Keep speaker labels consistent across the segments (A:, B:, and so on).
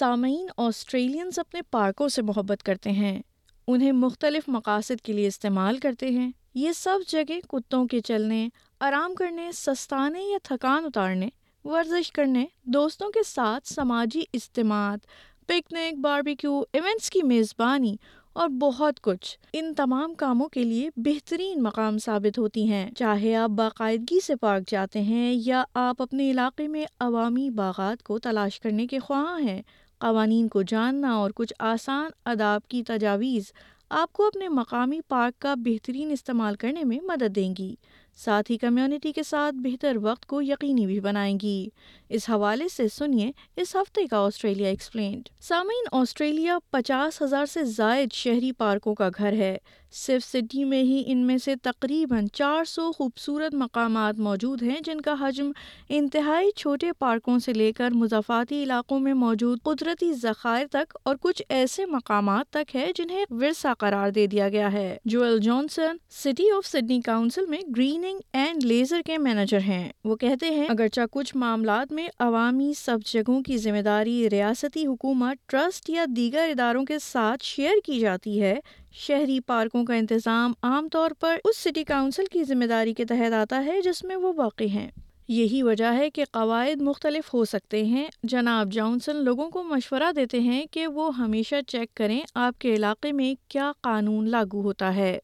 A: سامعین آسٹریلینز اپنے پارکوں سے محبت کرتے ہیں، انہیں مختلف مقاصد کے لیے استعمال کرتے ہیں۔ یہ سب جگہ کتوں کے چلنے، آرام کرنے، سستانے یا تھکان اتارنے، ورزش کرنے، دوستوں کے ساتھ سماجی اجتماعات، پکنک، باربیکیو، ایونٹس کی میزبانی اور بہت کچھ۔ ان تمام کاموں کے لیے بہترین مقام ثابت ہوتی ہیں۔ چاہے آپ باقاعدگی سے پارک جاتے ہیں یا آپ اپنے علاقے میں عوامی باغات کو تلاش کرنے کے خواہاں ہیں قوانین کو جاننا اور کچھ آسان آداب کی تجاویز آپ کو اپنے مقامی پارک کا بہترین استعمال کرنے میں مدد دیں گی۔ ساتھ ہی کمیونٹی کے ساتھ بہتر وقت کو یقینی بھی بنائیں گی۔ اس حوالے سے سنیے اس ہفتے کا آسٹریلیا ایکسپلینڈ۔ سامعین، آسٹریلیا پچاس ہزار سے زائد شہری پارکوں کا گھر ہے۔ صرف سڈنی میں ہی ان میں سے تقریباً چار سو خوبصورت مقامات موجود ہیں جن کا حجم انتہائی چھوٹے پارکوں سے لے کر مضافاتی علاقوں میں موجود قدرتی ذخائر تک اور کچھ ایسے مقامات تک ہے جنہیں ورثہ قرار دے دیا گیا ہے۔ Joel Johnson, city of Sydney council میں گرین گریننگ اینڈ لیزر کے مینیجر ہیں۔ وہ کہتے ہیں، اگرچہ کچھ معاملات میں عوامی سب جگہوں کی ذمہ داری ریاستی حکومت، ٹرسٹ یا دیگر اداروں کے ساتھ شیئر کی جاتی ہے، شہری پارکوں کا انتظام عام طور پر اس سٹی کاؤنسل کی ذمہ داری کے تحت آتا ہے جس میں وہ واقع ہیں۔ یہی وجہ ہے کہ قواعد مختلف ہو سکتے ہیں۔ جناب جانسن لوگوں کو مشورہ دیتے ہیں کہ وہ ہمیشہ چیک کریں آپ کے علاقے میں کیا قانون لاگو ہوتا ہے۔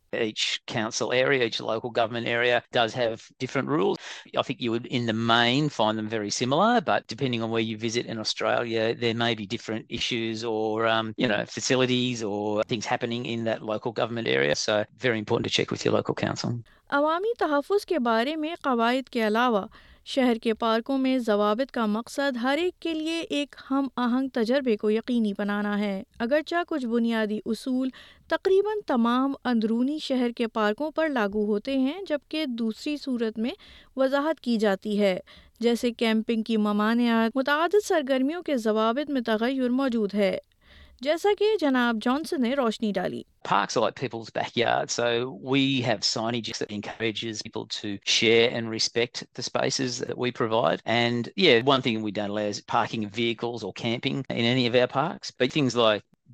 A: عوامی تحفظ کے بارے میں قواعد کے علاوہ شہر کے پارکوں میں ضوابط کا مقصد ہر ایک کے لیے ایک ہم آہنگ تجربے کو یقینی بنانا ہے۔ اگرچہ کچھ بنیادی اصول تقریباً تمام اندرونی شہر کے پارکوں پر لاگو ہوتے ہیں، جبکہ دوسری صورت میں وضاحت کی جاتی ہے۔ جیسے کیمپنگ کی ممانعت متعدد سرگرمیوں کے ضوابط میں تغیر موجود ہے۔ جیسا کہ جناب جانسن نے روشنی ڈالی۔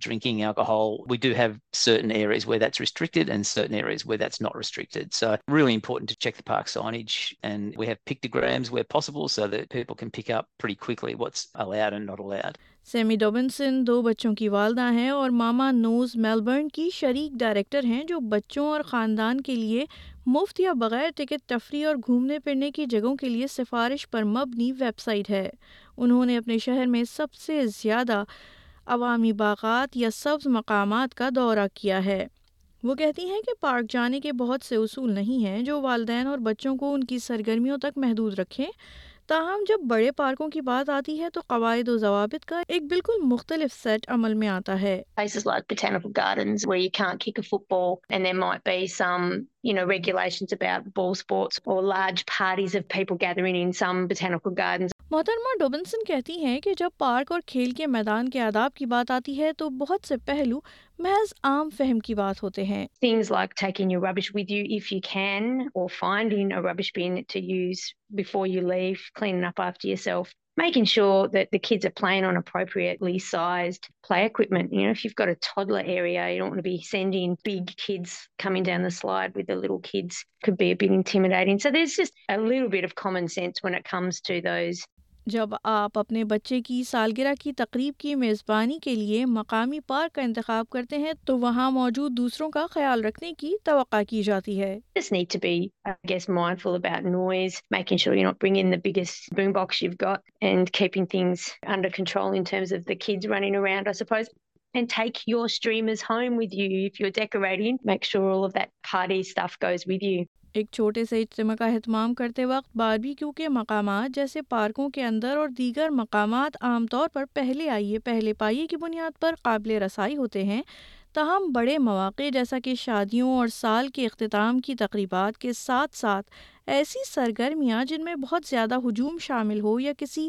B: Drinking alcohol, we do have certain areas where that's restricted and certain areas where that's not restricted. So really important to check the park signage and we have pictograms where possible so that people can pick up pretty quickly what's allowed and not allowed.
A: Simi Dobinson دو بچوں کی والدہ ہیں اور ماما نوز Melbourne کی شریک director ہیں جو بچوں اور خاندان کے لیے مفت یا بغیر ٹکٹ تفریح اور گھومنے پھرنے کی جگہوں کے لیے سفارش پر مبنی ویب سائٹ ہے انہوں نے اپنے شہر میں سب سے زیادہ عوامی باغات یا سبز مقامات کا دورہ کیا ہے۔ وہ کہتی ہیں کہ پارک جانے کے بہت سے اصول نہیں ہیں جو والدین اور بچوں کو ان کی سرگرمیوں تک محدود رکھیں۔ تاہم، جب بڑے پارکوں کی بات آتی ہے تو قواعد و ضوابط کا ایک بالکل مختلف سیٹ عمل میں آتا ہے۔
C: Places like botanical gardens where you can't kick a football and there might be some you know regulations about ball sports or large parties of people gathering in some botanical gardens
A: محترمہ ڈوبنسن کہتی ہیں کہ جب park اور کھیل کے میدان کے آداب کی بات آتی ہے تو بہت سے پہلو محض عام فہم کی بات ہوتے ہیں۔
C: Sure
A: جب آپ اپنے بچے کی سالگرہ کی تقریب کی میزبانی کے لیے مقامی پارک کا انتخاب کرتے ہیں، تو وہاں موجود دوسروں کا خیال رکھنے کی توقع کی جاتی ہے۔ ایک چھوٹے سے اجتماع کا اہتمام کرتے وقت باربیکیو کے مقامات جیسے پارکوں کے اندر اور دیگر مقامات عام طور پر پہلے آئیے، پہلے پائیے کی بنیاد پر قابل رسائی ہوتے ہیں۔ تاہم بڑے مواقع جیسا کہ شادیوں اور سال کے اختتام کی تقریبات کے ساتھ ساتھ ایسی سرگرمیاں جن میں بہت زیادہ ہجوم شامل ہو یا کسی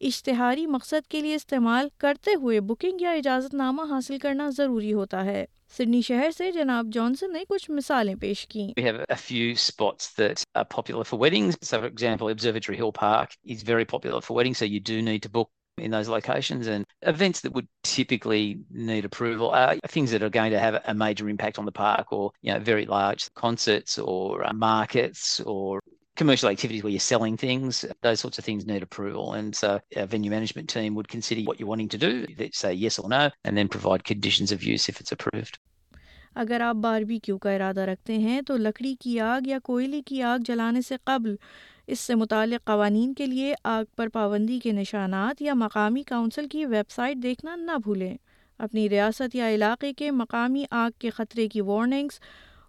A: اشتہاری مقصد کے لیے استعمال کرتے ہوئے بکنگ یا اجازت نامہ حاصل کرنا ضروری ہوتا ہے سڈنی شہر سے جناب جانسن نے کچھ مثالیں پیش کی
B: We have a few spots that are popular for weddings. So, for example, Observatory Hill Park is very popular for weddings, so you do need to book in those locations. And events that would typically need approval are things that are going to have a major impact on the park or, you know, very large concerts or markets or commercial activities where you're selling things, those sorts of things need approval. And so a venue management team would consider what you're wanting to do, say yes or no, and then provide conditions of use if it's approved.
A: اگر آپ باربی کیو کا ارادہ رکھتے ہیں تو لکڑی کی آگ یا کوئلے کی آگ جلانے سے قبل اس سے متعلق قوانین کے لیے آگ پر پابندی کے نشانات یا مقامی کونسل کی ویب سائٹ دیکھنا نہ بھولیں۔ اپنی ریاست یا علاقے کے مقامی آگ کے خطرے کی وارننگز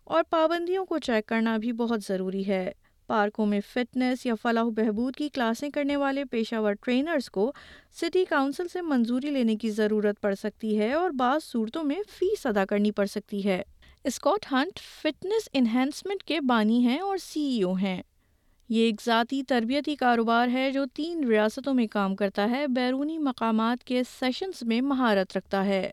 A: اور پابندیوں کو چیک کرنا بھی بہت ضروری ہے۔ پارکوں میں فٹنس یا فلاح و بہبود کی کلاسیں کرنے والے پیشہ ور ٹرینرز کو سٹی کونسل سے منظوری لینے کی ضرورت پڑ سکتی ہے اور بعض صورتوں میں فیس ادا کرنی پڑ سکتی ہے۔ اسکاٹ ہنٹ فٹنس انہینسمنٹ کے بانی ہیں اور سی ای او ہیں۔ یہ ایک ذاتی تربیتی کاروبار ہے جو تین ریاستوں میں کام کرتا ہے بیرونی مقامات کے سیشنز میں مہارت رکھتا ہے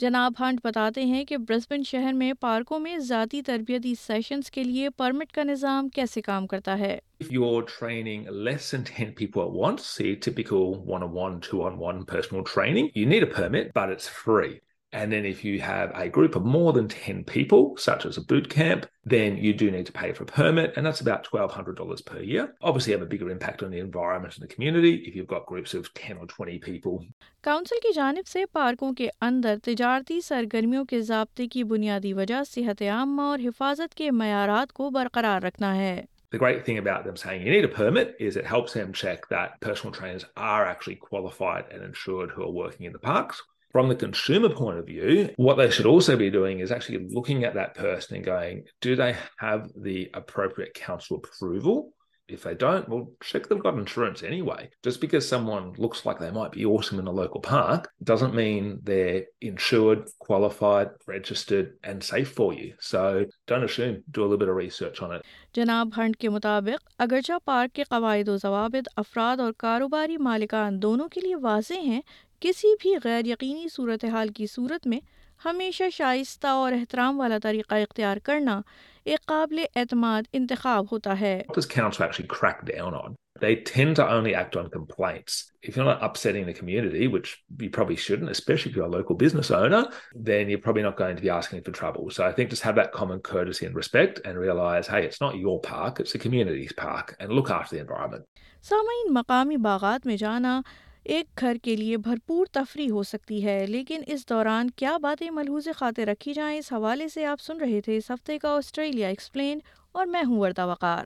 A: جناب ہنٹ بتاتے ہیں کہ برسبن شہر میں پارکوں میں ذاتی تربیتی سیشنز کے لیے پرمٹ کا نظام کیسے کام کرتا ہے
D: If you're training less than 10 people at once, see typical one-on-one, two-on-one personal training, you need a permit, but it's free. And then if you have a group of more than 10 people, such as a boot camp, then you do need to pay for a permit, and that's about $1,200 per year. Obviously, have a bigger impact on the environment and the community if you've got groups of 10 or 20 people.
A: Council کی جانب سے پارکوں کے اندر تجارتی سرگرمیوں کے ضابطے کی بنیادی وجہ صحت عامہ اور حفاظت کے معیارات کو برقرار رکھنا ہے
D: The great thing about them saying you need a permit is it helps them check that personal trainers are actually qualified and insured who are working in the parks. From the consumer point of view, what they should also be doing is actually looking at that person and going, do they have the appropriate council approval? If they don't, well, check they've got insurance anyway. Just because someone looks like they might be awesome in a local park doesn't mean they're insured, qualified, registered, and safe for you. So don't assume. Do a little bit of research on it.
A: جناب Hunt کے مطابق اگرچہ park کے قواعد و ضوابط افراد اور کاروباری مالکان دونوں کے لیے واضح ہیں کسی بھی غیر یقینی صورتحال کی صورت میں ہمیشہ شائستہ اور احترام والا طریقہ اختیار کرنا ایک قابل اعتماد انتخاب ہوتا ہے
D: They tend to only act on complaints. If you're not upsetting the community, which you probably shouldn't, especially if you're a local business owner, then you're probably not going to be asking for trouble. So I think just have that common courtesy and respect and realize, hey, it's not your park, it's the community's park, and look after the environment.
A: سامعین مقامی باغات میں جانا ایک گھر کے لیے بھرپور تفریح ہو سکتی ہے، لیکن اس دوران کیا باتیں ملحوظ خاطر رکھی جائیں؟ اس حوالے سے آپ سن رہے تھے، اس ہفتے کا آسٹریلیا ایکسپلین اور میں ہوں وردہ وقار۔